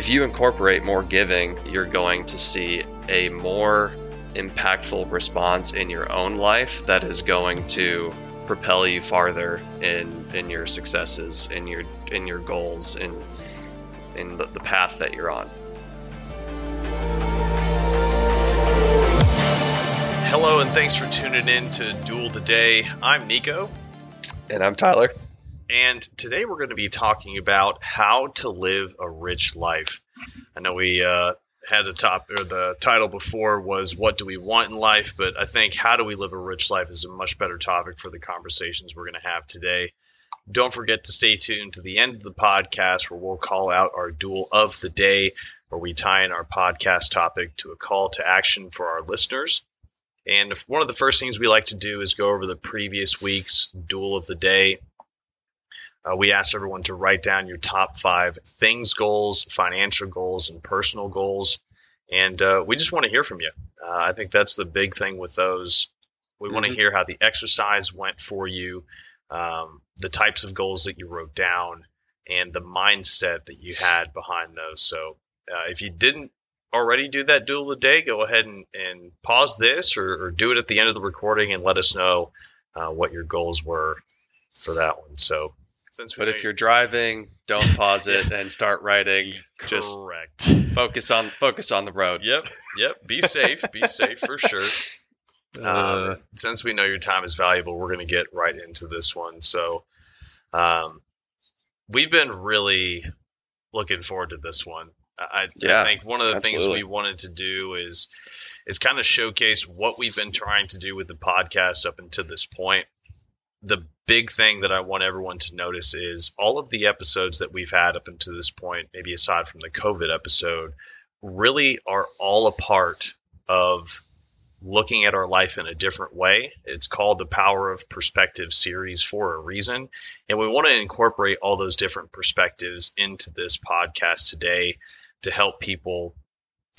if you incorporate more giving, you're going to see a more impactful response in your own life that is going to propel you farther in in your successes, in your in your goals, in in the, the path that you're on. Hello, and thanks for tuning in to Duel the Day. I'm Nico. And I'm Tyler. And today we're going to be talking about how to live a rich life. I know we uh, had a top or the title before was what do we want in life, but I think how do we live a rich life is a much better topic for the conversations we're going to have today. Don't forget to stay tuned to the end of the podcast where we'll call out our duel of the day, where we tie in our podcast topic to a call to action for our listeners. And one of the first things we like to do is go over the previous week's duel of the day. Uh, we asked everyone to write down your top five things goals, financial goals, and personal goals. And uh, we just want to hear from you. Uh, I think that's the big thing with those. We mm-hmm. want to hear how the exercise went for you, um, the types of goals that you wrote down, and the mindset that you had behind those. So uh, if you didn't already do that duel of the day, go ahead and, and pause this or, or, do it at the end of the recording and let us know uh, what your goals were for that one. So, since but if you're driving, don't pause it and start writing. Just Correct. focus on focus on the road. Yep, yep. Be safe. be safe for sure. Uh, um, since we know your time is valuable, we're going to get right into this one. So, um, we've been really looking forward to this one. I, yeah, I think one of the absolutely. things we wanted to do is is kind of showcase what we've been trying to do with the podcast up until this point. The big thing that I want everyone to notice is all of the episodes that we've had up until this point, maybe aside from the COVID episode, really are all a part of looking at our life in a different way. It's called the Power of Perspective series for a reason. And we want to incorporate all those different perspectives into this podcast today to help people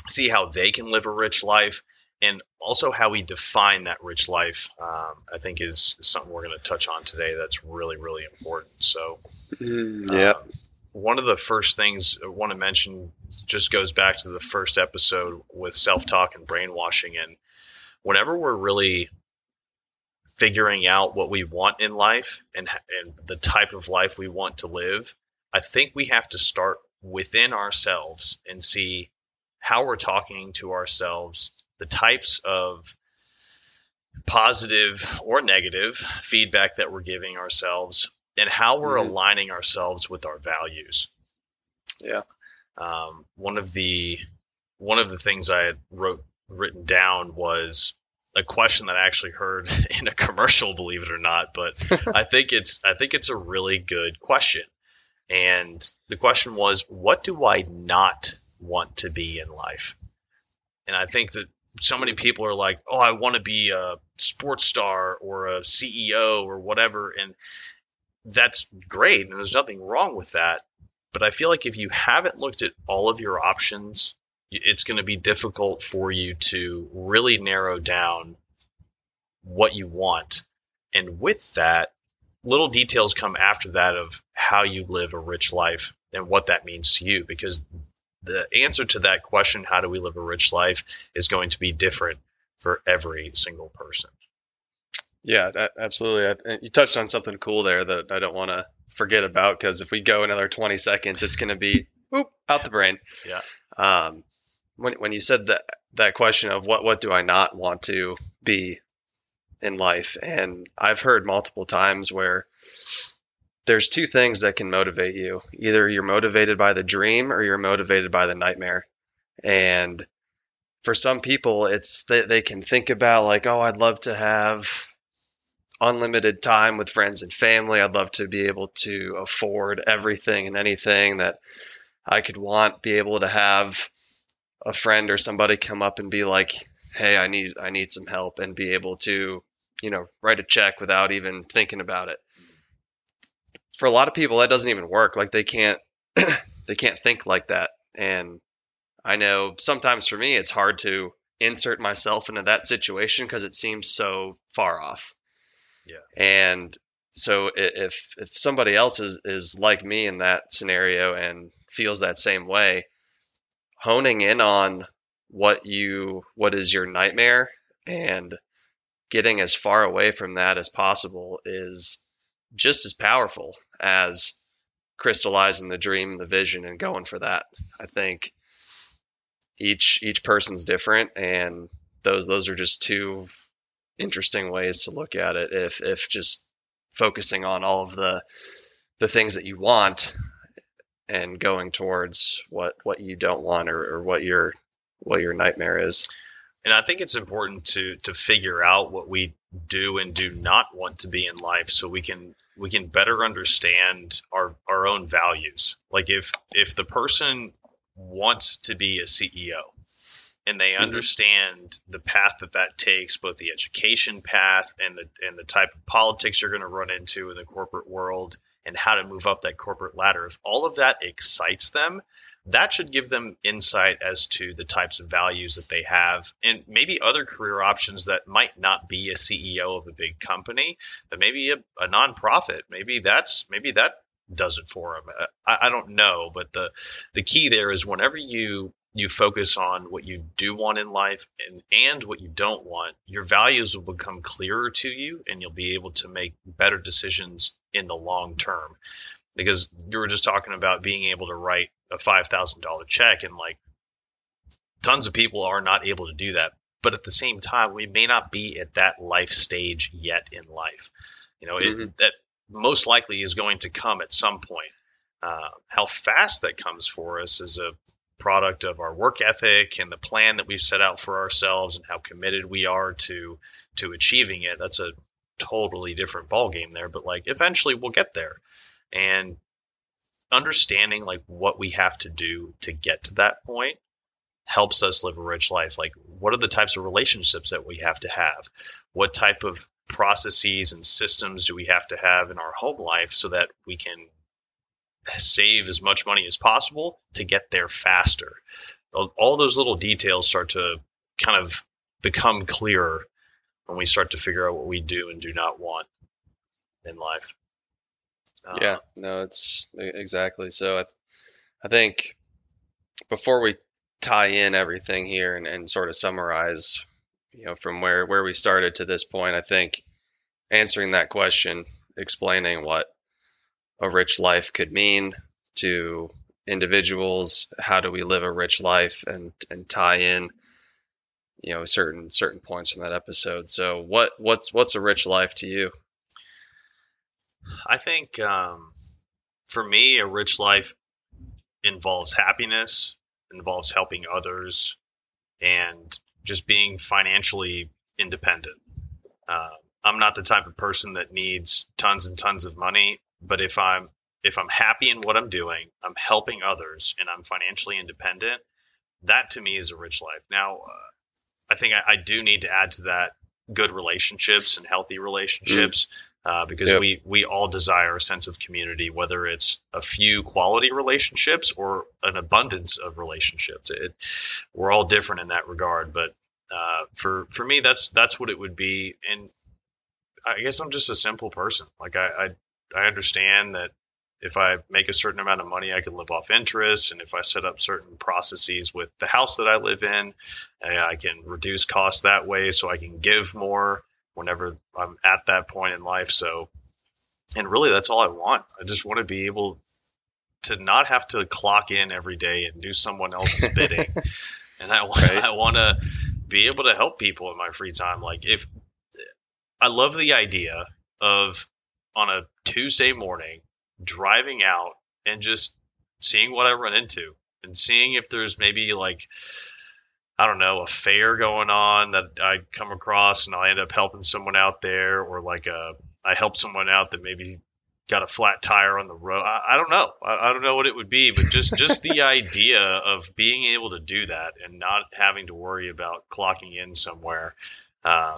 see how they can live a rich life and also how we define that rich life um, i think is, something we're going to touch on today that's really really important. So mm, yeah. um, one of the first things i want to mention just goes back to the first episode with self-talk and brainwashing. And whenever we're really figuring out what we want in life and, and the type of life we want to live i think we have to start within ourselves and see how we're talking to ourselves, the types of positive or negative feedback that we're giving ourselves, and how we're mm-hmm. aligning ourselves with our values. Yeah. Um, one of the one of the things I had wrote written down was a question that I actually heard in a commercial, believe it or not. But I think it's I think it's a really good question. And the question was, what do I not want to be in life? And I think that so many people are like, oh, I want to be a sports star or a CEO or whatever. And that's great. And there's nothing wrong with that. But I feel like if you haven't looked at all of your options, it's going to be difficult for you to really narrow down what you want. And with that, little details come after that of how you live a rich life and what that means to you because the answer to that question how do we live a rich life is going to be different for every single person. Yeah absolutely. You touched on something cool there that i don't want to forget about because if we go another 20 seconds it's going to be whoop, out the brain. Yeah. Um, when, when you said that that question of what what do i not want to be in life. And I've heard multiple times where there's two things that can motivate you. Either you're motivated by the dream or you're motivated by the nightmare. And for some people, it's they, they can think about like, oh, I'd love to have unlimited time with friends and family. I'd love to be able to afford everything and anything that I could want, be able to have a friend or somebody come up and be like, "Hey, I need I need some help," and be able to you know, write a check without even thinking about it. For a lot of people, that doesn't even work. Like they can't, they can't think like that. And I know sometimes for me, it's hard to insert myself into that situation because it seems so far off. Yeah. And so if if somebody else is is like me in that scenario and feels that same way, honing in on what you what is your nightmare and getting as far away from that as possible is just as powerful as crystallizing the dream, the vision, and going for that. I think each each person's different, and those those are just two interesting ways to look at it. If if just focusing on all of the the things that you want and going towards what what you don't want or, or what your what your nightmare is. And I think it's important to to figure out what we do and do not want to be in life so we can we can better understand our our own values. Like if if the person wants to be a CEO and they mm-hmm. understand the path that that takes, both the education path and the and the type of politics you're going to run into in the corporate world and how to move up that corporate ladder. If all of that excites them, that should give them insight as to the types of values that they have and maybe other career options that might not be a CEO of a big company, but maybe a, a nonprofit. Maybe that's maybe that does it for them. Uh, I, I don't know, but the the key there is whenever you you focus on what you do want in life and, and what you don't want, your values will become clearer to you and you'll be able to make better decisions in the long term. Because you were just talking about being able to write a $5,000 check and like tons of people are not able to do that. But at the same time, we may not be at that life stage yet in life. You know, mm-hmm. it, that most likely is going to come at some point. Uh, how fast that comes for us is a product of our work ethic and the plan that we've set out for ourselves and how committed we are to to achieving it. That's a totally different ball game there, but like eventually we'll get there. And understanding like what we have to do to get to that point helps us live a rich life. Like, what are the types of relationships that we have to have? What type of processes and systems do we have to have in our home life so that we can save as much money as possible to get there faster? All those little details start to kind of become clearer when we start to figure out what we do and do not want in life. Yeah, um, no, it's exactly. So I, I think before we tie in everything here and, and sort of summarize, you know, from where, where we started to this point, I think answering that question, explaining what a rich life could mean to individuals, how do we live a rich life and, and tie in, you know, certain, certain points from that episode. So what, what's, what's a rich life to you? I think um, for me, a rich life involves happiness, involves helping others, and just being financially independent. Uh, I'm not the type of person that needs tons and tons of money, but if I'm if I'm happy in what I'm doing, I'm helping others, and I'm financially independent, that to me is a rich life. Now, uh, I think I, I, do need to add to that good relationships and healthy relationships. Uh, because yep. we we all desire a sense of community, whether it's a few quality relationships or an abundance of relationships. It, we're all different in that regard, but uh, for for me, that's that's what it would be. And I guess I'm just a simple person. Like I, I I understand that if I make a certain amount of money, I can live off interest. And if I set up certain processes with the house that I live in, I can reduce costs that way so I can give more whenever I'm at that point in life. So, and really, that's all I want. I just want to be able to not have to clock in every day and do someone else's bidding. And I want, right. I want to be able to help people in my free time. Like if I love the idea of on a Tuesday morning driving out and just seeing what I run into and seeing if there's maybe like I don't know, a fair going on that I come across and I end up helping someone out there, or like a, uh, I help someone out that maybe got a flat tire on the road. I, I don't know. I, I, don't know what it would be, but just just the idea of being able to do that and not having to worry about clocking in somewhere. Um,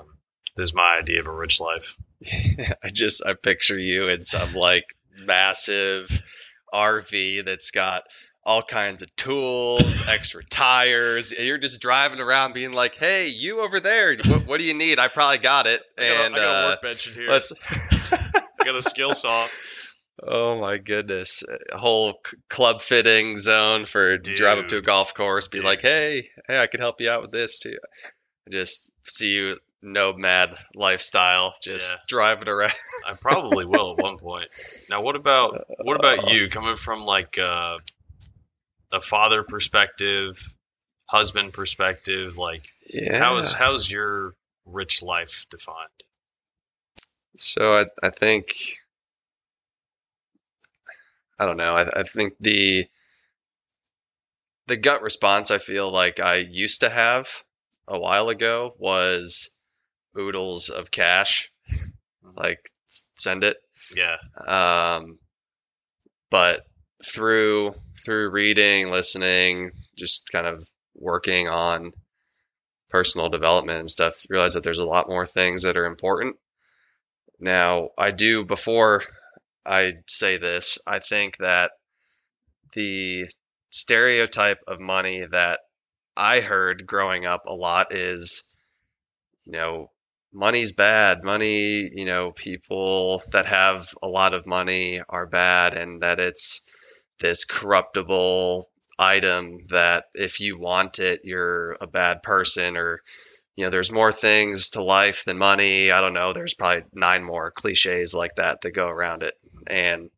this is my idea of a rich life. I just I picture you in some like massive RV that's got all kinds of tools, extra tires. You're just driving around being like, "Hey, you over there, what, what do you need? I probably got it." And I got, a, I got a workbench in here. Let's. I got a skill saw. Oh my goodness. A whole c- club fitting zone for drive up to a golf course, be Dude. like, hey, hey, I can help you out with this too. Just see you nomad lifestyle, just Yeah. driving around. I probably will at one point. Now, what about what about you coming from like uh, a father perspective, husband perspective? Like, Yeah. how's how's your rich life defined? So I, I think I don't know. I, I think the the gut response I feel like I used to have a while ago was oodles of cash, like send it. Yeah, Um, but through through reading, listening, just kind of working on personal development and stuff, realize that there's a lot more things that are important. Now, I do before I say this, I think that the stereotype of money that I heard growing up a lot is, you know, money's bad. Money, you know, people that have a lot of money are bad, and that it's this corruptible item that if you want it, you're a bad person, or, you know, there's more things to life than money. I don't know. There's probably nine more cliches like that that go around it. And,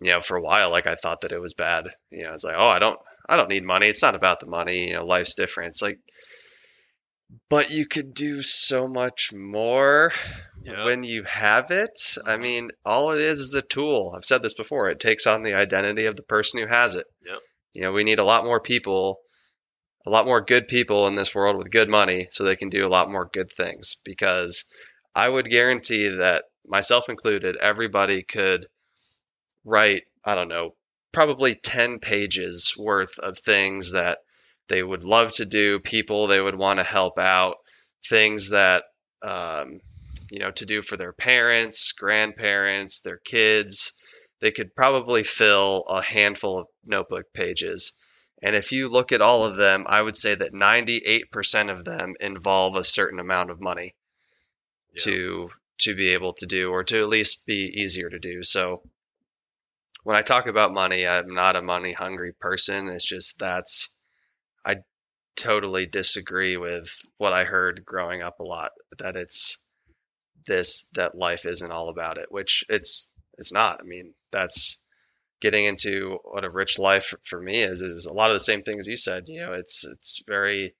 you know, for a while, like I thought that it was bad. You know, it's like, oh, I don't, I don't need money. It's not about the money. You know, life's different. It's like, but you could do so much more when you have it. I mm-hmm. mean, all it is is a tool. I've said this before. It takes on the identity of the person who has it. Yep. You know, we need a lot more people, a lot more good people in this world with good money so they can do a lot more good things because I would guarantee that myself included, everybody could write, I don't know, probably 10 pages worth of things that they would love to do, people they would want to help out, things that, um, you know, to do for their parents, grandparents, their kids. They could probably fill a handful of notebook pages. And if you look at all of them, I would say that 98% of them involve a certain amount of money yeah. to to be able to do or to at least be easier to do. So when I talk about money, I'm not a money hungry person. It's just that's totally disagree with what I heard growing up a lot that it's this that life isn't all about it, which it's it's not. I mean, that's getting into what a rich life for me is is a lot of the same things you said, you know, it's it's very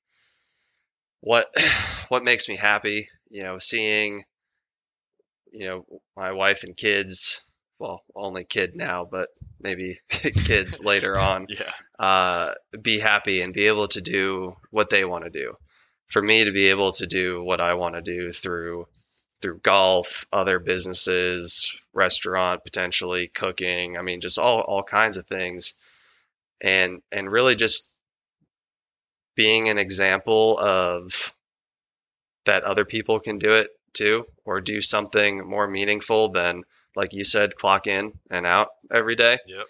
what what makes me happy, you know, seeing you know, my wife and kids, well, only kid now, but maybe kids later on, yeah, uh, be happy and be able to do what they want to do. For me to be able to do what I want to do through through golf, other businesses, restaurant, potentially cooking, I mean just all all kinds of things. And and really just being an example of that other people can do it too or do something more meaningful than like you said clock in and out every day. Yep,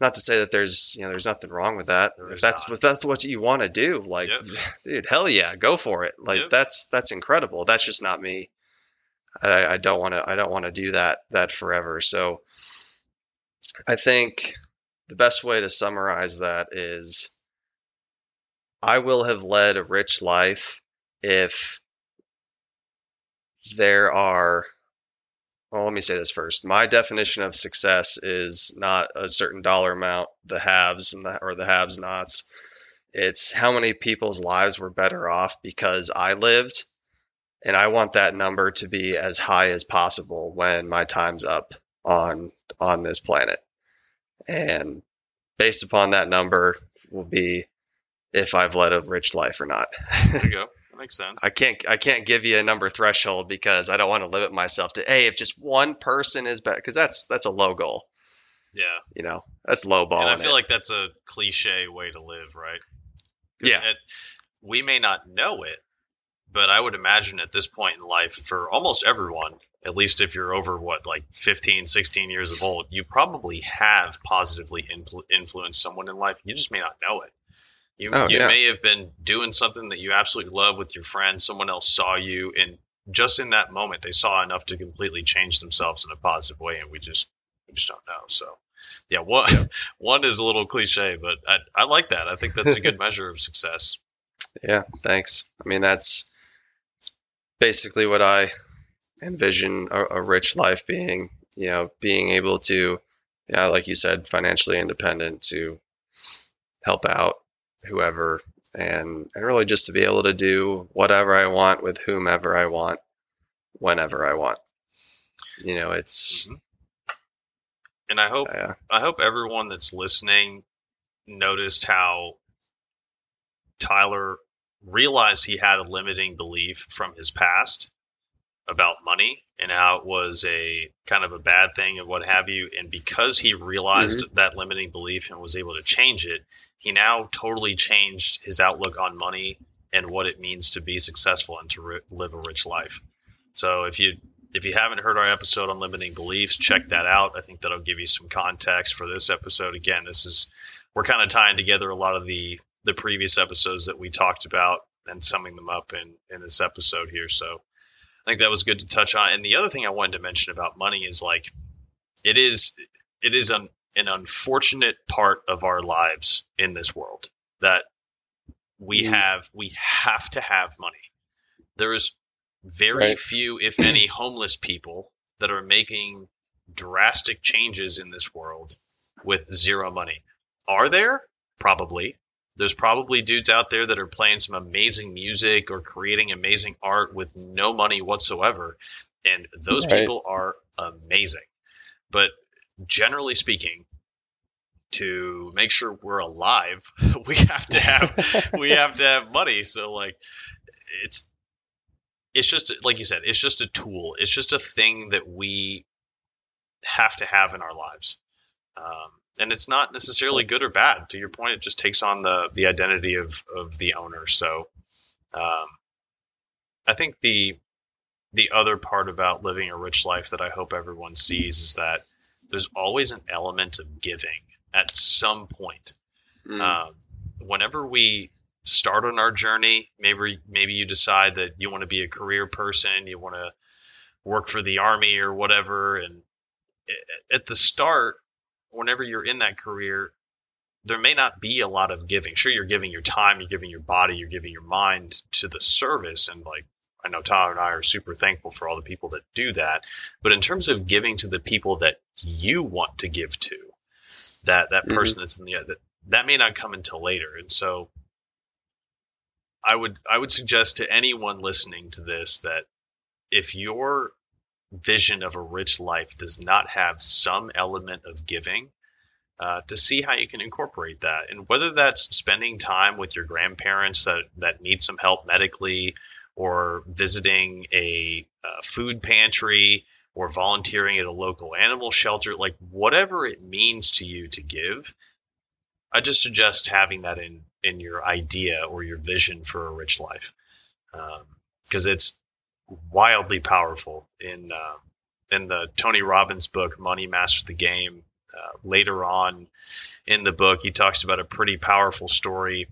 not to say that there's you know there's nothing wrong with that. There if that's not. if that's what you want to do like Yep. dude hell yeah go for it. Like Yep. that's that's incredible. That's just not me. I, I don't want to i don't want to do that that forever. So i think the best way to summarize that is i will have led a rich life if there are well let me say this first. My definition of success is not a certain dollar amount the haves and the or the haves nots. It's how many people's lives were better off because i lived and i want that number to be as high as possible when my time's up on on this planet. And based upon that number will be if i've led a rich life or not. There you go. Makes sense. I can't I can't give you a number threshold because I don't want to limit myself to hey if just one person is better because that's that's a low goal yeah, you know that's low ball and I feel like that's a cliche way to live, right? Yeah. it- we may not know it, but I would imagine at this point in life, for almost everyone, at least if you're over what, like 15, 16 years of old, you probably have positively influ- influenced someone in life. You just may not know it. You, Oh, you yeah. may have been doing something that you absolutely love with your friends. Someone else saw you and just in that moment they saw enough to completely change themselves in a positive way, and we just we just don't know. So yeah, one one is a little cliche, but I I like that. I think that's a good measure of success. Yeah, thanks. I mean, that's it's basically what I envision a, a rich life being. You know, being able to, yeah, like you said, financially independent to help out whoever and and really just to be able to do whatever I want with whomever I want whenever I want. You know, it's Mhm. And I hope uh, I hope everyone that's listening noticed how Tyler realized he had a limiting belief from his past about money and how it was a kind of a bad thing and what have you. And because he realized mm-hmm. that limiting belief and was able to change it, he now totally changed his outlook on money and what it means to be successful and to ri live a rich life. So if you if you haven't heard our episode on limiting beliefs, check that out. I think that'll give you some context for this episode. Again, this is we're kind of tying together a lot of the the previous episodes that we talked about and summing them up in in this episode here. So I think that was good to touch on. And the other thing I wanted to mention about money is like it is it is an an unfortunate part of our lives in this world that we Mm. have we have to have money. There is very Right. few, if any, homeless people that are making drastic changes in this world with zero money. Are there? Probably. There's probably dudes out there that are playing some amazing music or creating amazing art with no money whatsoever. And those Right. people are amazing. But generally speaking, to make sure we're alive, we have to have we have to have money. So like it's it's just like you said, it's just a tool. It's just a thing that we have to have in our lives. Um, and it's not necessarily good or bad. To your point, it just takes on the the identity of of the owner. So um, I think the the other part about living a rich life that I hope everyone sees is that there's always an element of giving at some point. mm, Um, whenever we start on our journey, maybe maybe you decide that you want to be a career person, you want to work for the army or whatever, and at the start, whenever you're in that career, there may not be a lot of giving. Sure, you're giving your time, you're giving your body, you're giving your mind to the service, and like I know Tyler and I are super thankful for all the people that do that. But in terms of giving to the people that you want to give to, that that Mhm. person that's in the that that may not come until later, and so I would I would suggest to anyone listening to this that if your vision of a rich life does not have some element of giving, uh, to see how you can incorporate that, and whether that's spending time with your grandparents that that need some help medically, or visiting a uh, food pantry, or volunteering at a local animal shelter, like whatever it means to you to give. I just suggest having that in in your idea or your vision for a rich life, because it's wildly powerful. In uh, in the Tony Robbins book, Money Master the Game, uh, later on in the book, he talks about a pretty powerful story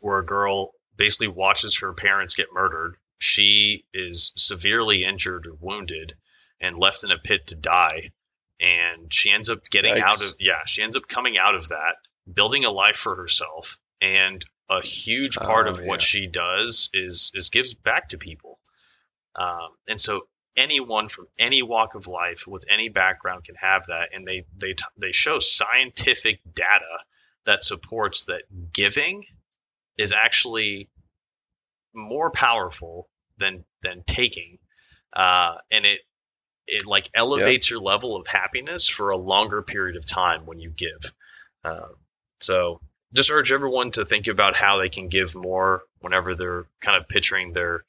where a girl basically watches her parents get murdered. She is severely injured or wounded and left in a pit to die. And she ends up getting out of, yeah, she ends up coming out of that, building a life for herself. And a huge part Oh, of yeah. what she does is, is gives back to people. Um, and so anyone from any walk of life with any background can have that. And they, they, t- they show scientific data that supports that giving is actually more powerful than than taking, uh, and it it like elevates your level of happiness for a longer period of time when you give. Um, so just urge everyone to think about how they can give more whenever they're kind of picturing their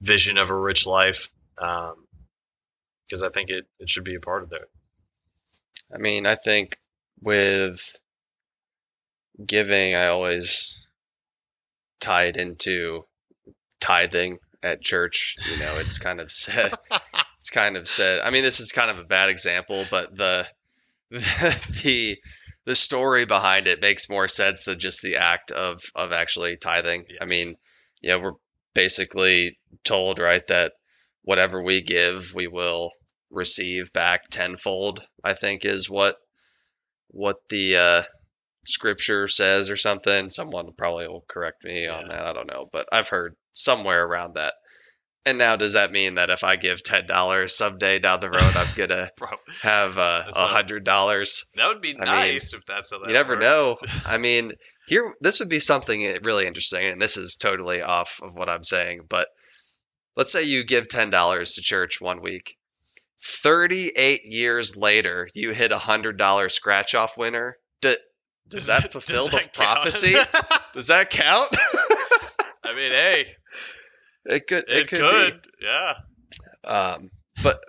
vision of a rich life, Um because I think it it should be a part of that. I mean, I think with giving, I always tie it into tithing at church. You know, it's kind of said, it's kind of said. I mean, this is kind of a bad example, but the the the story behind it makes more sense than just the act of of actually tithing. I mean, yeah, we're basically told right that whatever we give, we will receive back tenfold. I think is what what the uh, scripture says or something. Someone probably will correct me on that. I don't know, but I've heard somewhere around that. And now, does that mean that if I give ten dollars someday down the road, I'm gonna Bro, have uh, a hundred dollars? that would be mean, nice if that's how that You never works. know. I mean, here this would be something really interesting, and this is totally off of what I'm saying. But let's say you give ten dollars to church one week. Thirty-eight years later, you hit a hundred dollar scratch off winner. Do, does that fulfill does the count? prophecy? Does that count? I mean, hey, it could. It, it, could. could. Yeah. Um, but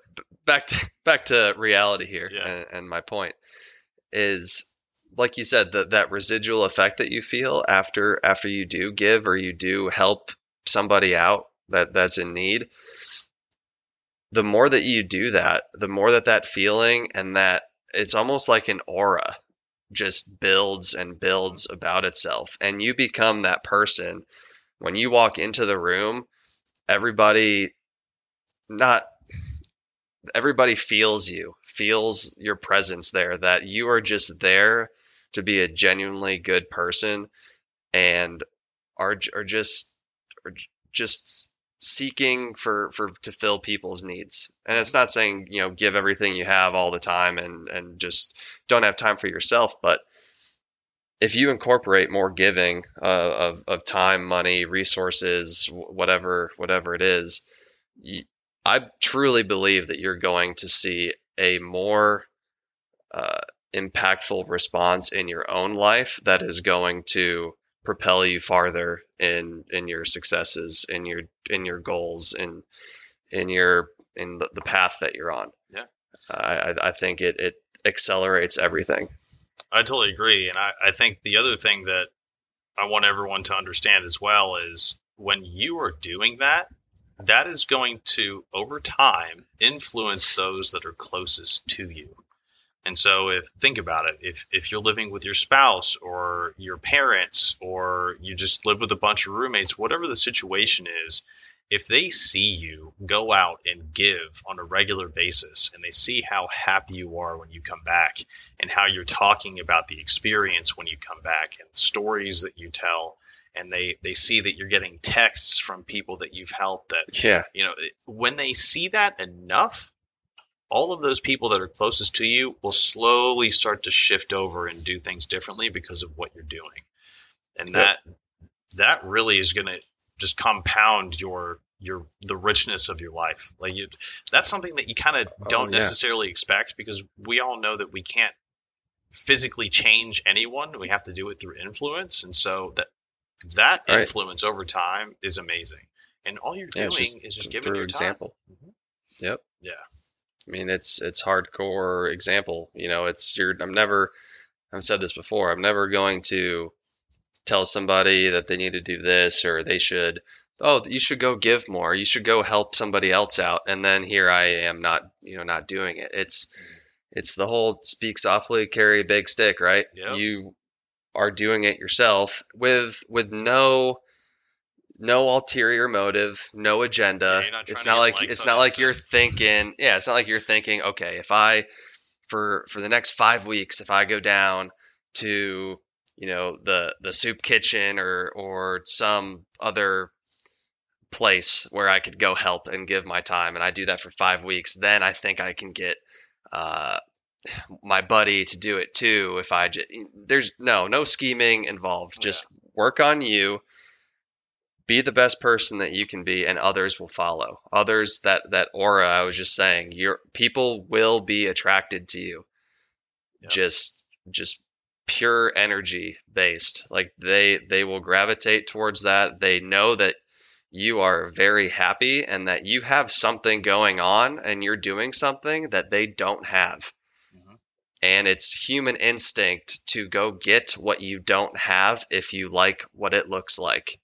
back to back to reality here, Yeah. and, and my point is, like you said, that that residual effect that you feel after after you do give or you do help somebody out that that's in need. The more that you do that, the more that that feeling and that it's almost like an aura just builds and builds about itself, and you become that person. When you walk into the room, everybody not everybody feels you feels your presence there that you are just there to be a genuinely good person and are are just are just seeking for for to fill people's needs. And it's not saying you know give everything you have all the time and and just don't have time for yourself but if you incorporate more giving uh, of, of time money resources whatever whatever it is you, I truly believe that you're going to see a more uh, impactful response in your own life that is going to propel you farther in in your successes, in your in your goals, in in your in the, the path that you're on. Yeah. I I- I think it it accelerates everything. I totally agree. And I, I think the other thing that I want everyone to understand as well is when you are doing that, that is going to, over time, influence those that are closest to you. And so, if think about it, if if you're living with your spouse or your parents or you just live with a bunch of roommates, whatever the situation is, if they see you go out and give on a regular basis and they see how happy you are when you come back and how you're talking about the experience when you come back and the stories that you tell and they they see that you're getting texts from people that you've helped that Yeah, you know when they see that enough all of those people that are closest to you will slowly start to shift over and do things differently because of what you're doing and Yep. that that really is going to just compound your your the richness of your life like you that's something that you kind of Oh, don't yeah. necessarily expect because we all know that we can't physically change anyone we have to do it through influence and so that that Right. influence over time is amazing and all you're doing just, is just giving your example. Mhm. Yep. Yeah. I mean, it's it's hardcore example. You know, it's you're. I'm never. I've said this before. I'm never going to tell somebody that they need to do this or they should. Oh, you should go give more. You should go help somebody else out. And then here I am, not you know, not doing it. It's it's the whole speak softly, carry a big stick, right? Yep. You are doing it yourself with with no no ulterior motive, no agenda. Yeah, not it's not like it's not like you're thinking. Yeah, it's not like you're thinking. Okay, if I for for the next five weeks, if I go down to you know the the soup kitchen or or some other place where I could go help and give my time, and I do that for five weeks, then I think I can get uh, my buddy to do it too. If I just there's no no scheming involved, just work on you. Be the best person that you can be, and others will follow. Others that that aura I was just saying, your people will be attracted to you. Yep. Just just pure energy based. Like they they will gravitate towards that. They know that you are very happy and that you have something going on and you're doing something that they don't have. Mhm. And it's human instinct to go get what you don't have if you like what it looks like.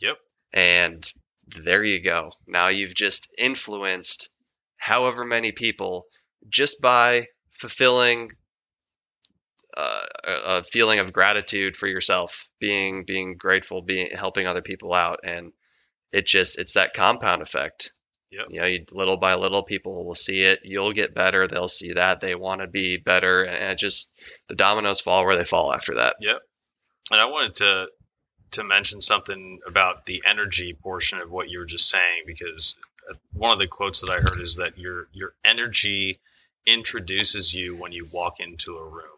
Yep. And there you go. Now you've just influenced however many people just by fulfilling uh, a a feeling of gratitude for yourself, being being grateful, being helping other people out, and it just it's that compound effect. Yep. You know, you, little by little, people will see it. You'll get better. They'll see that. They want to be better, and it just the dominoes fall where they fall after that. Yep. And I wanted to to mention something about the energy portion of what you were just saying because uh, one of the quotes that I heard is that your your energy introduces you when you walk into a room.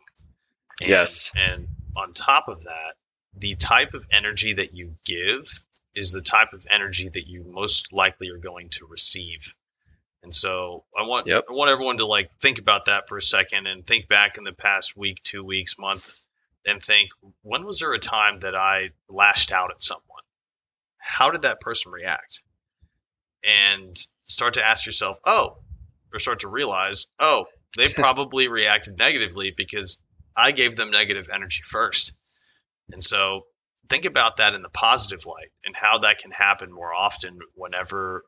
And, Yes. And on top of that, the type of energy that you give is the type of energy that you most likely are going to receive. And so I want Yep. I want everyone to like think about that for a second and think back in the past week, two weeks, month, and think when was there a time that I lashed out at someone? How did that person react? And start to ask yourself, oh, or start to realize, oh, they probably reacted negatively because I gave them negative energy first. And so think about that in the positive light and how that can happen more often whenever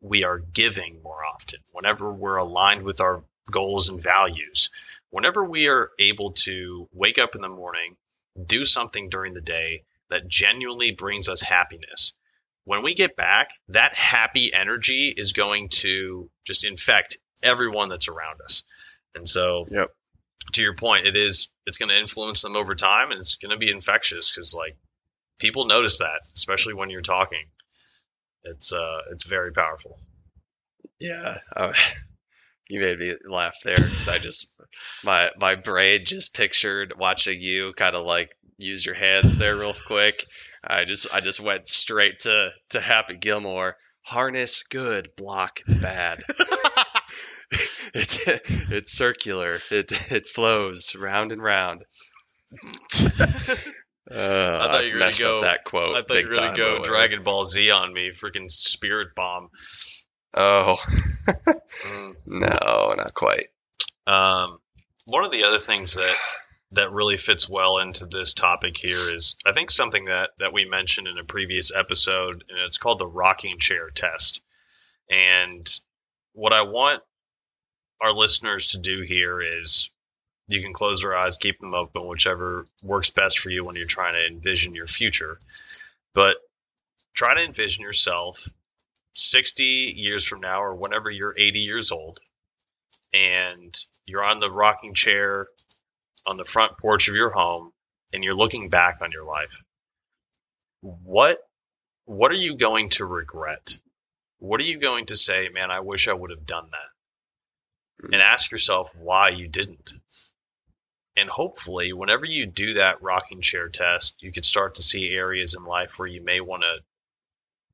we are giving more often, whenever we're aligned with our goals and values, whenever we are able to wake up in the morning, do something during the day that genuinely brings us happiness. When we get back, that happy energy is going to just infect everyone that's around us. And so, Yep. To your point, it is it's going to influence them over time, and it's going to be infectious because like people notice that, especially when you're talking. It's uh, it's very powerful. Yeah, you made me laugh there because I just my my brain just pictured watching you kind of like use your hands there real quick. I just I just went straight to to Happy Gilmore. Harness good, block bad. it's it's circular. It it flows round and round. Uh, I thought you were gonna go- that quote. I thought you were gonna go whatever. Dragon Ball Z on me, freaking Spirit Bomb. Oh Mm. no, not quite. Um, one of the other things that that really fits well into this topic here is I think something that that we mentioned in a previous episode, and it's called the rocking chair test. And what I want our listeners to do here is you can close your eyes, keep them open, whichever works best for you when you're trying to envision your future. But try to envision yourself 60 years from now or whenever you're 80 years old and you're on the rocking chair on the front porch of your home and you're looking back on your life what what are you going to regret what are you going to say man i wish i would have done that hmm. and ask yourself why you didn't. And hopefully whenever you do that rocking chair test you can start to see areas in life where you may want to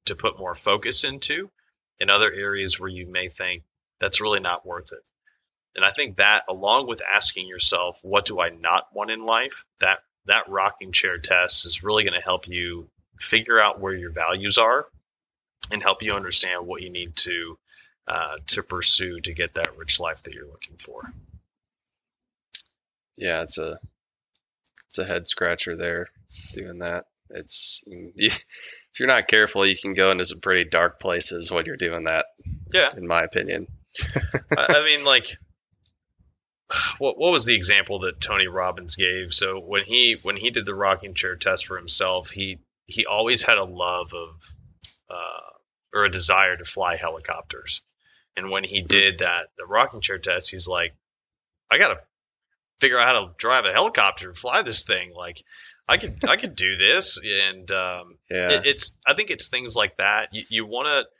to put more focus into and other areas where you may think that's really not worth it. And I think that, along with asking yourself, what do I not want in life, that that rocking chair test is really going to help you figure out where your values are, and help you understand what you need to uh, to pursue to get that rich life that you're looking for. yeah, it's a it's a head scratcher there doing that. It's if you're not careful, you can go into some pretty dark places when you're doing that. Yeah. in my opinion. I, I mean, like, what what was the example that Tony Robbins gave? So when he when he did the rocking chair test for himself, he he always had a love of uh, or a desire to fly helicopters. And when he did that, the rocking chair test, he's like, I gotta figure out how to drive a helicopter and fly this thing. Like, I could I could do this, and um, Yeah, it, it's I think it's things like that. You, you want to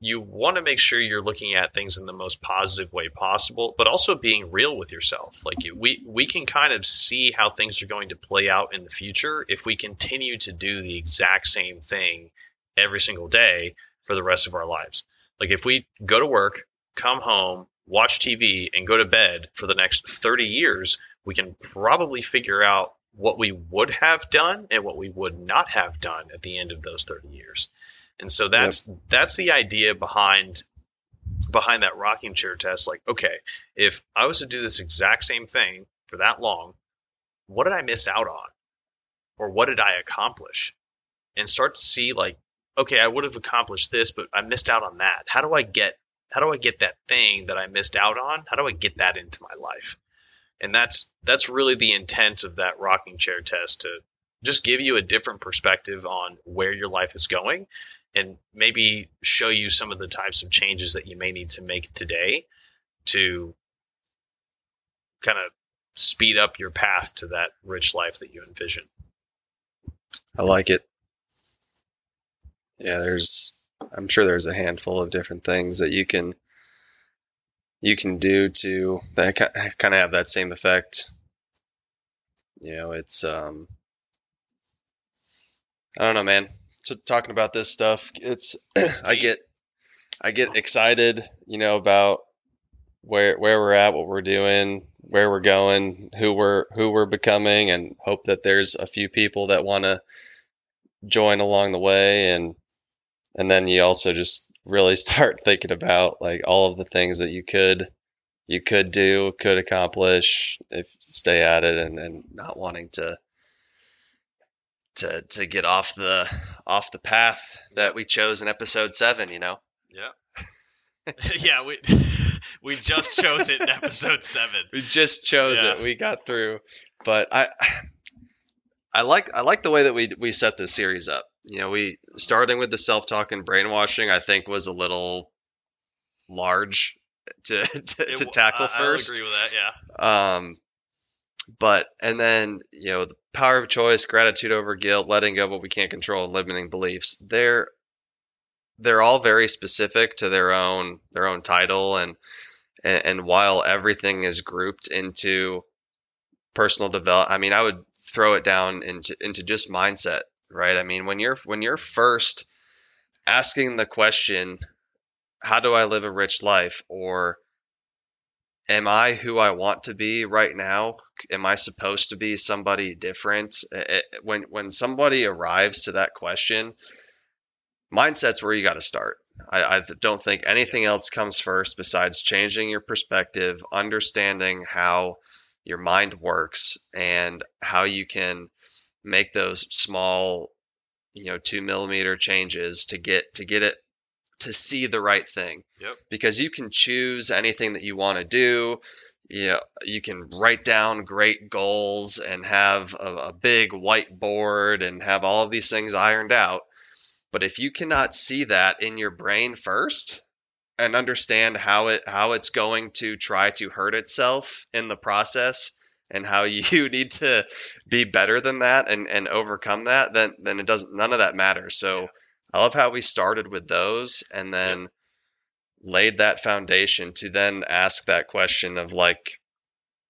you want to make sure you're looking at things in the most positive way possible, but also being real with yourself. Like we we can kind of see how things are going to play out in the future if we continue to do the exact same thing every single day for the rest of our lives. Like if we go to work, come home, watch TV, and go to bed for the next 30 years, we can probably figure out what we would have done and what we would not have done at the end of those 30 years. And so that's that's the idea behind behind that rocking chair test like okay, if I was to do this exact same thing for that long, what did I miss out on? Or what did I accomplish? And start to see like okay, I would have accomplished this, but I missed out on that. How do I get how do I get that thing that I missed out on? How do I get that into my life? And that's that's really the intent of that rocking chair test to just give you a different perspective on where your life is going and maybe show you some of the types of changes that you may need to make today to kind of speed up your path to that rich life that you envision. I like it. Yeah, there's I'm sure there's a handful of different things that you can you can do to that kind of have that same effect. You know, it's um I don't know, man. So talking about this stuff, it's I get I get excited, you know, about where where we're at, what we're doing, where we're going, who we're who we're becoming, and hope that there's a few people that want to join along the way, and and then you also just really start thinking about like all of the things that you could you could do, could accomplish if you stay at it, and, and not wanting to to to get off the off the path that we chose in episode seven. You know. Yeah. yeah, we we just chose it in episode seven. We just chose yeah. it. We got through, but I I like I like the way that we we set this series up. You know, we starting with the self talk and brainwashing. I think was a little large to to, to tackle I, first. I agree with that. Yeah. Um, but and then you know the power of choice, gratitude over guilt, letting go of what we can't control, and limiting beliefs. They're they're all very specific to their own their own title and and, and while everything is grouped into personal develop, I mean, I would throw it down into into just mindset, right? I mean, when you're when you're first asking the question, how do I live a rich life or am I who I want to be right now? Am I supposed to be somebody different? Eh, eh, when when somebody arrives to that question, mindset's where you got to start. I, I, don't think anything else comes first besides changing your perspective, understanding how your mind works, and how you can make those small, you know, two millimeter changes to get to get it to see the right thing. Yep. Because you can choose anything that you want to do. You know, you can write down great goals and have a, a big whiteboard and have all of these things ironed out. But if you cannot see that in your brain first and understand how it how it's going to try to hurt itself in the process and how you need to be better than that and, and overcome that, then then it doesn't none of that matters. So yeah. I love how we started with those and then yep. laid that foundation to then ask that question of like,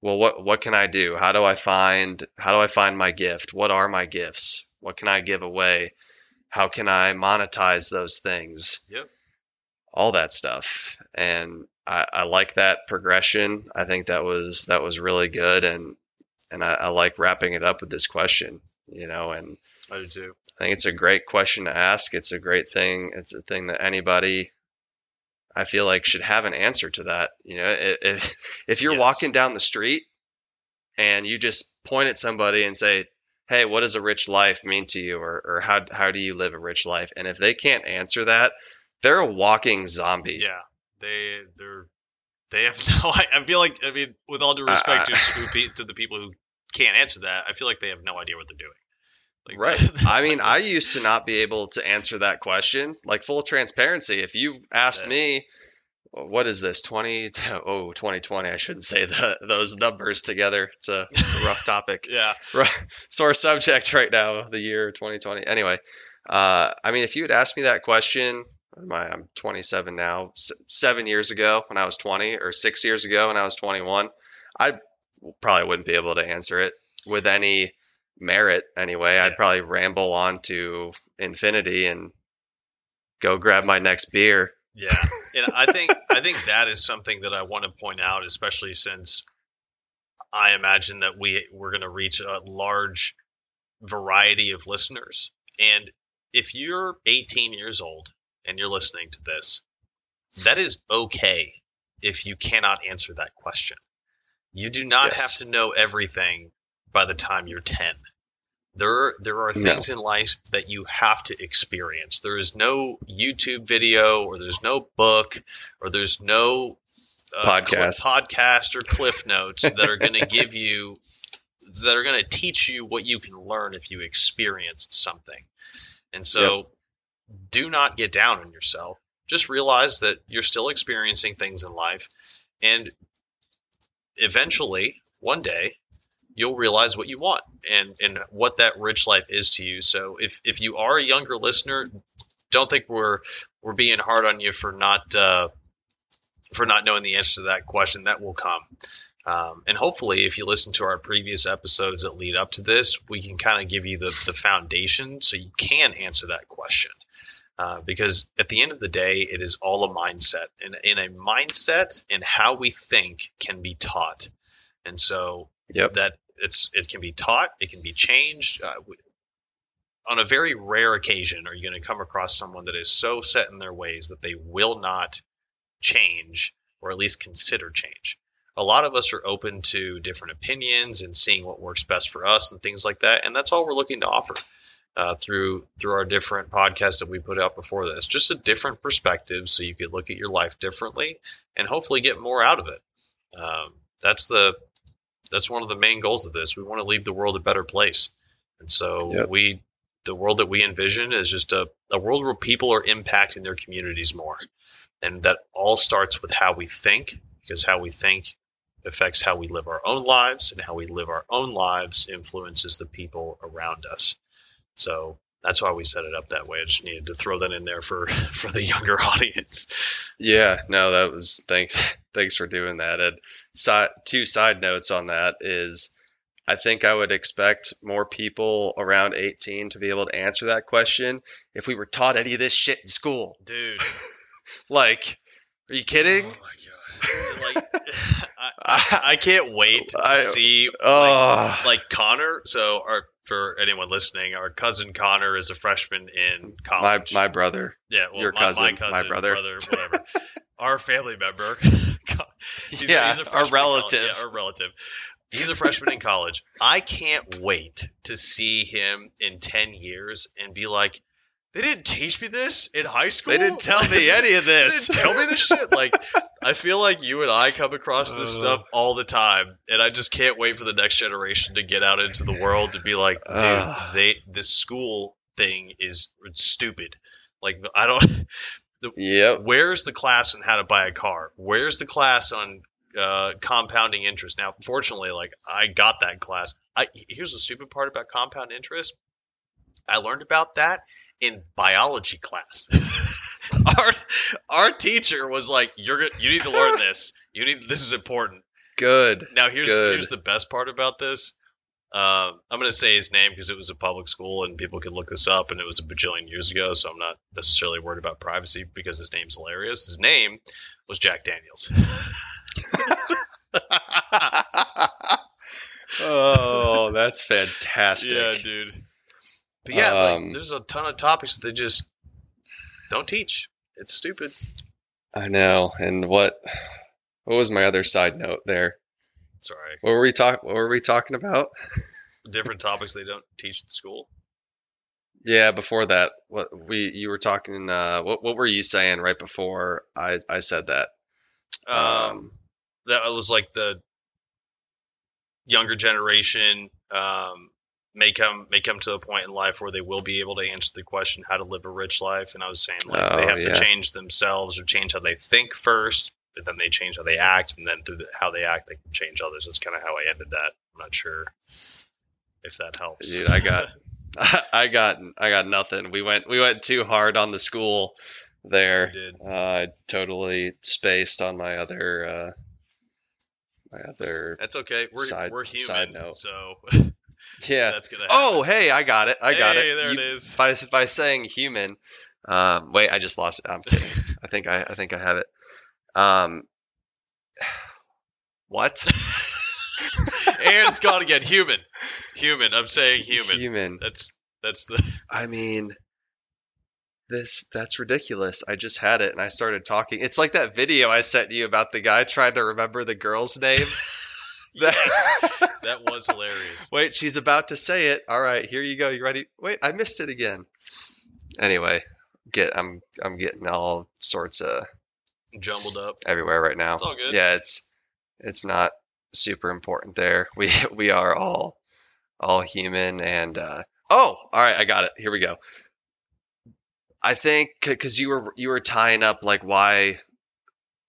well, what what can I do? How do I find how do I find my gift? What are my gifts? What can I give away? How can I monetize those things? Yep. All that stuff. And I, I like that progression. I think that was that was really good and and I, I like wrapping it up with this question, you know, and I do too. I think it's a great question to ask. It's a great thing. It's a thing that anybody I feel like should have an answer to that. You know, if if you're yes. walking down the street and you just point at somebody and say, "Hey, what does a rich life mean to you?" or or how how do you live a rich life? And if they can't answer that, they're a walking zombie. Yeah, they they're they have no. I feel like I mean, with all due respect uh, to, to the people who can't answer that, I feel like they have no idea what they're doing. Like, right. I mean, I used to not be able to answer that question. Like full transparency, if you asked yeah. me, what is this 20 oh 2020 i shouldn't say the, those numbers together it's a, rough topic yeah sore subject right now the year 2020 anyway uh, i mean if you had asked me that question my, i'm 27 now seven years ago when i was 20 or six years ago when i was 21 i probably wouldn't be able to answer it with any merit anyway. Yeah. I'd probably ramble on to infinity and go grab my next beer. Yeah, and I think I think that is something that I want to point out, especially since I imagine that we we're going to reach a large variety of listeners. And if you're 18 years old and you're listening to this, that is okay if you cannot answer that question. You do not yes. have to know everything by the time you're 10. There, there are things no. in life that you have to experience. There is no YouTube video, or there's no book, or there's no uh, podcast, cl- podcast or cliff notes that are going to give you, that are going to teach you what you can learn if you experience something. And so, yep. Do not get down on yourself. Just realize that you're still experiencing things in life, and eventually, one day, you'll realize what you want and and what that rich life is to you. So if if you are a younger listener, don't think we're we're being hard on you for not uh, for not knowing the answer to that question. That will come. Um, and hopefully, if you listen to our previous episodes that lead up to this, we can kind of give you the, the foundation so you can answer that question. Uh, because at the end of the day, it is all a mindset. And in a mindset and how we think can be taught. And so Yep. that it's it can be taught, it can be changed. Uh, on a very rare occasion, are you going to come across someone that is so set in their ways that they will not change or at least consider change? A lot of us are open to different opinions and seeing what works best for us and things like that, and that's all we're looking to offer uh, through through our different podcasts that we put out before this. Just a different perspective, so you could look at your life differently and hopefully get more out of it. Um, that's the that's one of the main goals of this. We want to leave the world a better place, and so Yep. we the world that we envision is just a, a world where people are impacting their communities more, and that all starts with how we think, because how we think affects how we live our own lives, and how we live our own lives influences the people around us. So that's why we set it up that way. I just needed to throw that in there for for the younger audience. Yeah, no, that was thanks. Thanks for doing that. And side, two side notes on that is, I think I would expect more people around 18 to be able to answer that question if we were taught any of this shit in school. Dude, Like, are you kidding? Oh! Like, I, I, I can't wait to see Oh, like Connor. So, our for anyone listening, our cousin Connor is a freshman in my college. my brother. yeah, well, your my, cousin, my my cousin, brother. whatever. our family member. He's- Yeah, he's a our freshman in college. relative. Yeah, our relative. He's a freshman in college. I can't wait to see him in ten years and be like, "They didn't teach me this in high school. They didn't tell me any of They this. didn't tell me this shit." Like, I feel like you and I come across this Uh. stuff all the time, and I just can't wait for the next generation to get out into the world to be like, "Dude, Uh. they this school thing is stupid." Like, I don't. Yep. Where's the class on how to buy a car? Where's the class on uh, compounding interest? Now, fortunately, like I got that class. I here's the stupid part about compound interest. I learned about that in biology class. our our teacher was like, "You're gonna, you need to learn this. You need this is important." Good. Now, here's Good. here's the best part about this. Um, I'm going to say his name because it was a public school and people could look this up, and it was a bajillion years ago. So I'm not necessarily worried about privacy because his name's hilarious. His name was Jack Daniels. oh, that's fantastic. yeah, dude. But yeah, Um, like, there's a ton of topics that they just don't teach. It's stupid. I know. And what what was my other side note there? Sorry, What were we talk what were we talking about? different topics they don't teach in school. Yeah, before that, what we you were talking uh what what were you saying right before I I said that? Um, that was like the younger generation um, may come may come to a point in life where they will be able to answer the question how to live a rich life and i was saying like they Oh, have yeah. to change themselves or change how they think first but then they change how they act and then through how they act they can change others that's kind of how i ended that i'm not sure if that helps Dude, I got I got I got nothing. We went we went too hard on the school there. Uh, I totally spaced on my other uh my other that's okay we're, Side- we're side human note. so Yeah. that's gonna Oh, hey, I got it. I got Hey, it. there You- it is by by saying human. Um, wait, I just lost it. I'm kidding. I think I I think I have it. Um, what? and it's gone again human human i'm saying human Human. that's that's the I mean, this that's ridiculous. I just had it and I started talking. It's like that video I sent you about the guy trying to remember the girl's name. Yes. that was hilarious. Wait, she's about to say it. All right, here you go. You ready? Wait, I missed it again. Anyway, get I'm I'm getting all sorts of Jumbled up. everywhere right now. It's all good. Yeah, it's it's not super important there. We we are all all human and uh oh, all right, I got it. Here we go. I think because you were you were tying up like why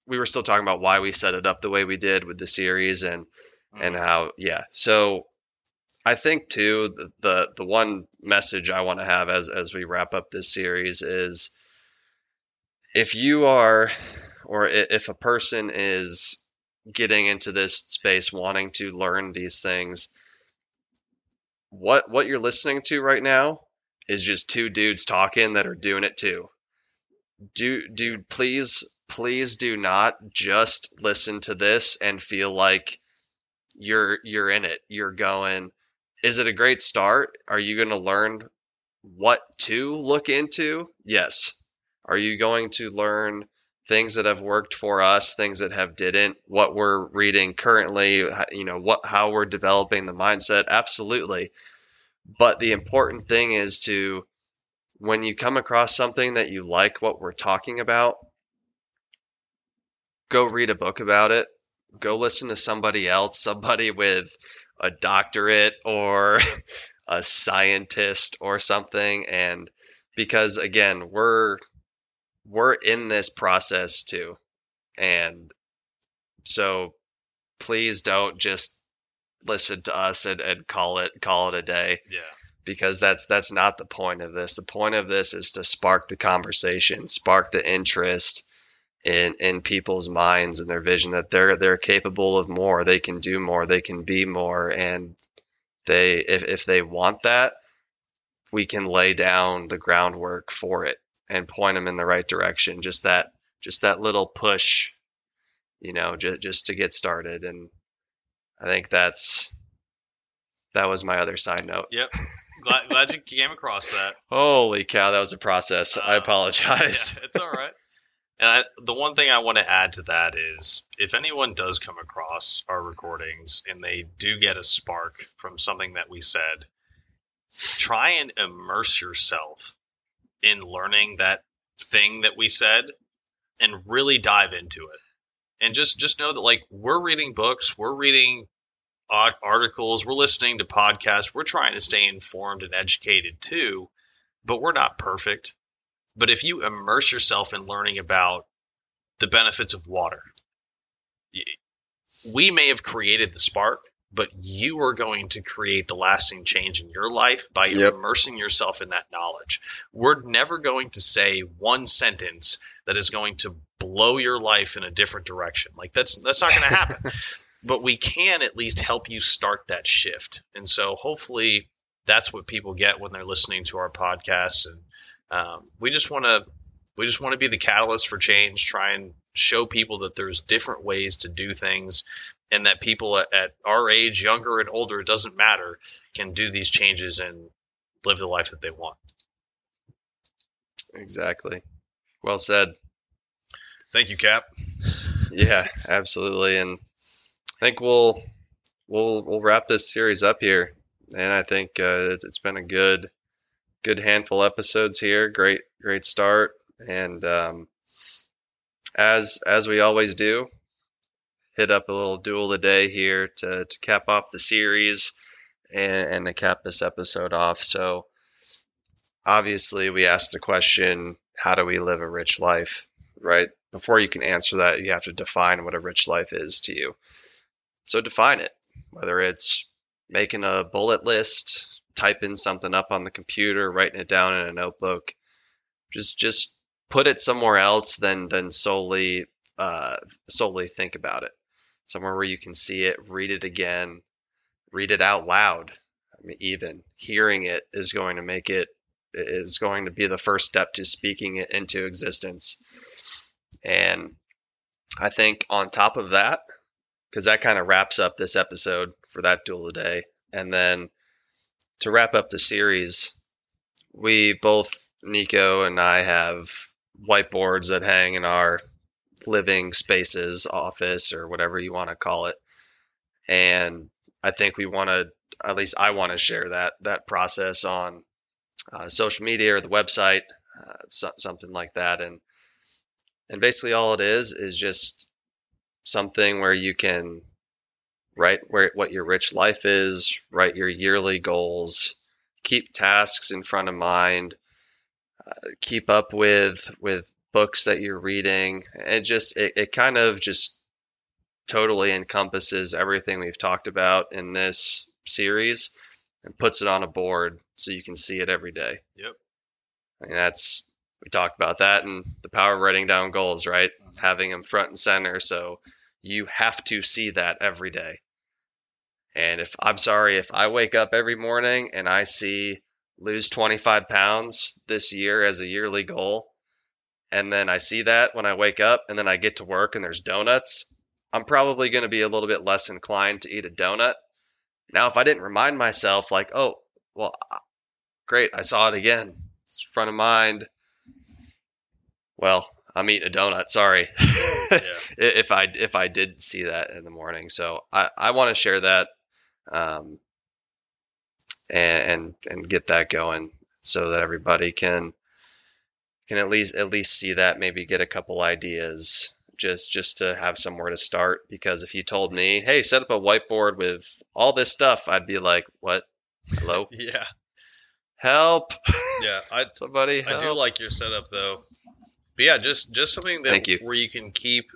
we were still talking about why we set it up the way we did with the series and and Mhm. how yeah. So I think too the the, the one message I want to have as as we wrap up this series is if you are or if a person is getting into this space wanting to learn these things what what you're listening to right now is just two dudes talking that are doing it too do dude please please do not just listen to this and feel like you're you're in it you're going is it a great start? Are you going to learn what to look into? Yes. Are you going to learn things that have worked for us things that have didn't what we're reading currently you know what how we're developing the mindset? Absolutely. But the important thing is to when you come across something that you like what we're talking about go read a book about it go listen to somebody else somebody with a doctorate or a scientist or something and because again we're we're in this process too and so please don't just listen to us and, and call it call it a day Yeah. because that's that's not the point of this. The point of this is to spark the conversation, spark the interest in in people's minds and their vision that they're they're capable of more, they can do more, they can be more, and they if if they want that, we can lay down the groundwork for it and point them in the right direction. Just that just that little push, you know, just just to get started. And I think that's that was my other side note. Yep. Glad, glad you came across that. Holy cow, that was a process. I Uh, apologize. Yeah, it's all right. And I, the one thing I want to add to that is if anyone does come across our recordings and they do get a spark from something that we said, try and immerse yourself in learning that thing that we said and really dive into it. And just just know that like we're reading books, we're reading articles, we're listening to podcasts, we're trying to stay informed and educated too, but we're not perfect. But if you immerse yourself in learning about the benefits of water, we may have created the spark, but you are going to create the lasting change in your life by Yep. immersing yourself in that knowledge. We're never going to say one sentence that is going to blow your life in a different direction. Like that's that's not going to happen. but we can at least help you start that shift. And so hopefully that's what people get when they're listening to our podcast. And um, we just want to we just want to be the catalyst for change. Try and show people that there's different ways to do things, and that people at, at our age, younger and older, it doesn't matter, can do these changes and live the life that they want. exactly. Well said. Thank you, Cap. Yeah, absolutely. And I think we'll we'll we'll wrap this series up here. And I think uh, it's, it's been a good good handful episodes here. Great great start. And um, as as we always do, hit up a little duel of the day here to to cap off the series and, and to cap this episode off. So obviously we asked the question, how do we live a rich life? Right? Before you can answer that, you have to define what a rich life is to you. So define it. Whether it's making a bullet list, typing something up on the computer, writing it down in a notebook, just just put it somewhere else than than solely uh, solely think about it. Somewhere where you can see it, read it again, read it out loud. I mean, even hearing it is going to make it is going to be the first step to speaking it into existence. And I think on top of that, because that kind of wraps up this episode for that duel of the day, and then to wrap up the series, we both Nico and I have whiteboards that hang in our living spaces, office, or whatever you want to call it. And I think we want to, at least I want to share that that process on uh, social media or the website, uh, so, something like that. And and basically all it is is just something where you can write where what your rich life is, write your yearly goals, keep tasks in front of mind, uh, keep up with with books that you're reading. It just it, it kind of just totally encompasses everything we've talked about in this series and puts it on a board so you can see it every day. Yep. And that's we talked about that and the power of writing down goals, right? Mm-hmm. Having them front and center. So you have to see that every day. And if I'm sorry, if I wake up every morning and I see lose 25 pounds this year as a yearly goal, and then I see that when I wake up and then I get to work and there's donuts, I'm probably going to be a little bit less inclined to eat a donut. Now, if I didn't remind myself, like, oh, well, great, I saw it again, it's front of mind. Well, I'm eating a donut. Sorry, Yeah. if I if I did see that in the morning. So I I want to share that, um, and, and get that going so that everybody can can at least at least see that maybe get a couple ideas just just to have somewhere to start because if you told me hey set up a whiteboard with all this stuff i'd be like what hello yeah. help Yeah. I somebody I do like your setup though. But yeah, just just something that Thank you. where you can keep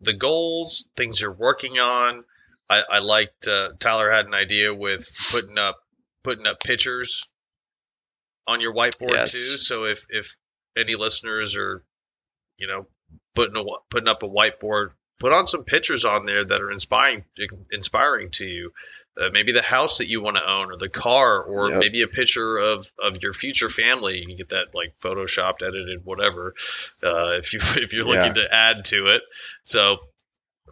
the goals, things you're working on. I, I liked uh, Tyler had an idea with putting up putting up pictures on your whiteboard Yes. too. So if if any listeners are, you know, putting a putting up a whiteboard, put on some pictures on there that are inspiring inspiring to you. Uh, maybe the house that you want to own, or the car, or Yep. maybe a picture of of your future family. You can get that like photoshopped, edited, whatever. Uh, if you if you're looking to add to it, so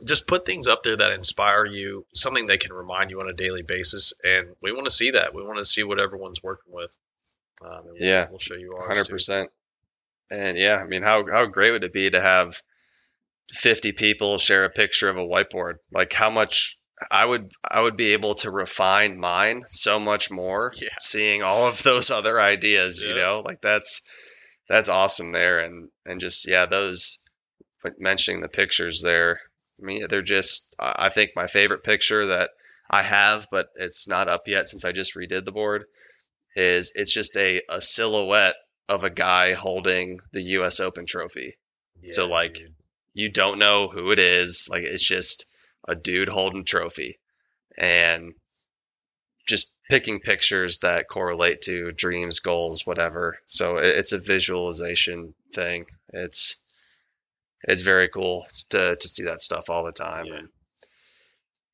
just put things up there that inspire you, something that can remind you on a daily basis, and we want to see that. We want to see what everyone's working with. Um, we'll- Yeah. we'll show you ours. Hundred too. percent. And yeah, I mean, how how great would it be to have fifty people share a picture of a whiteboard? Like how much I would I would be able to refine mine so much more. Yeah. Seeing all of those other ideas, you know, like that's that's awesome there, and and just yeah, those mentioning the pictures there. I mean, they're just I think my favorite picture that I have, but it's not up yet since I just redid the board. Is it's just a, a silhouette of a guy holding the U.S. Open trophy. So, like, dude. You don't know who it is. Like it's just a dude holding a trophy, and just picking pictures that correlate to dreams, goals, whatever. So it's a visualization thing. It's it's very cool to to see that stuff all the time. Yeah. And,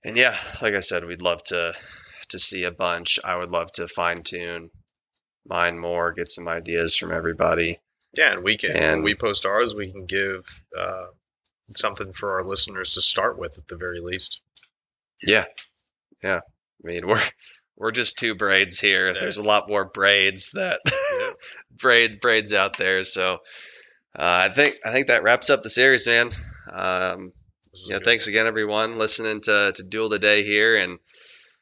and yeah, like I said, we'd love to to see a bunch. I would love to fine tune mine more, get some ideas from everybody. Yeah, and we can when And- we post ours, we can give uh, something for our listeners to start with at the very least. Yeah, yeah. I mean, we're we're just two braids here. There's a lot more braids that braid braids out there. So I think I think that wraps up the series, man. Um, This was yeah, good. thanks again, everyone, listening to to Duel the Day here, and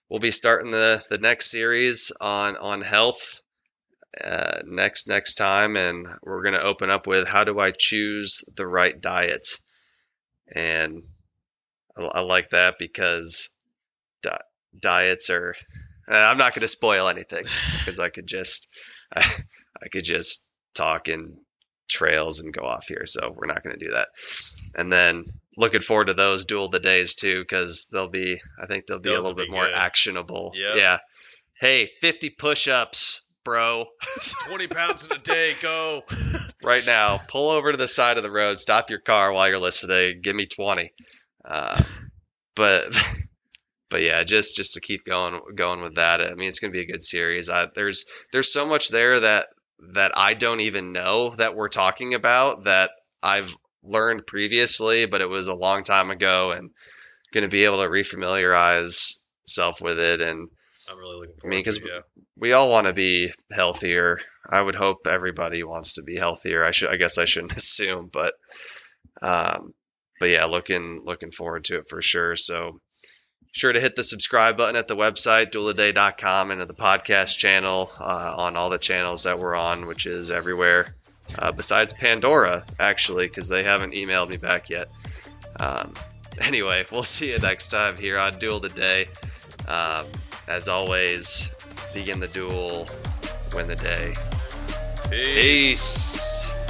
we'll be starting the the next series on on health uh, next next time, and we're gonna open up with how do I choose the right diet, and I, I like that because di- diets are. uh, I'm not gonna spoil anything because I could just I, I could just talk in trails and go off here, so we're not gonna do that, and then looking forward to those duel the days too because they'll be i think they'll be Those a little bit more good. actionable Yep. yeah hey 50 push-ups bro twenty pounds in a day. Go. right now pull over to the side of the road stop your car while you're listening give me 20 uh, but but yeah just just to keep going going with that i mean it's going to be a good series I, there's there's so much there that that i don't even know that we're talking about that i've learned previously but it was a long time ago and going to be able to refamiliarize self with it and I'm really looking I forward mean, to 'cause it. Yeah. we all want to be healthier. I would hope everybody wants to be healthier. I should, I guess I shouldn't assume, but, um, but yeah, looking looking forward to it for sure. So, sure to hit the subscribe button at the website dueladay.com and at the podcast channel uh, on all the channels that we're on, which is everywhere uh, besides Pandora, actually, because they haven't emailed me back yet. Um, anyway, we'll see you next time here on Duel the Day. Um, as always, begin the duel, win the day. Peace. Peace.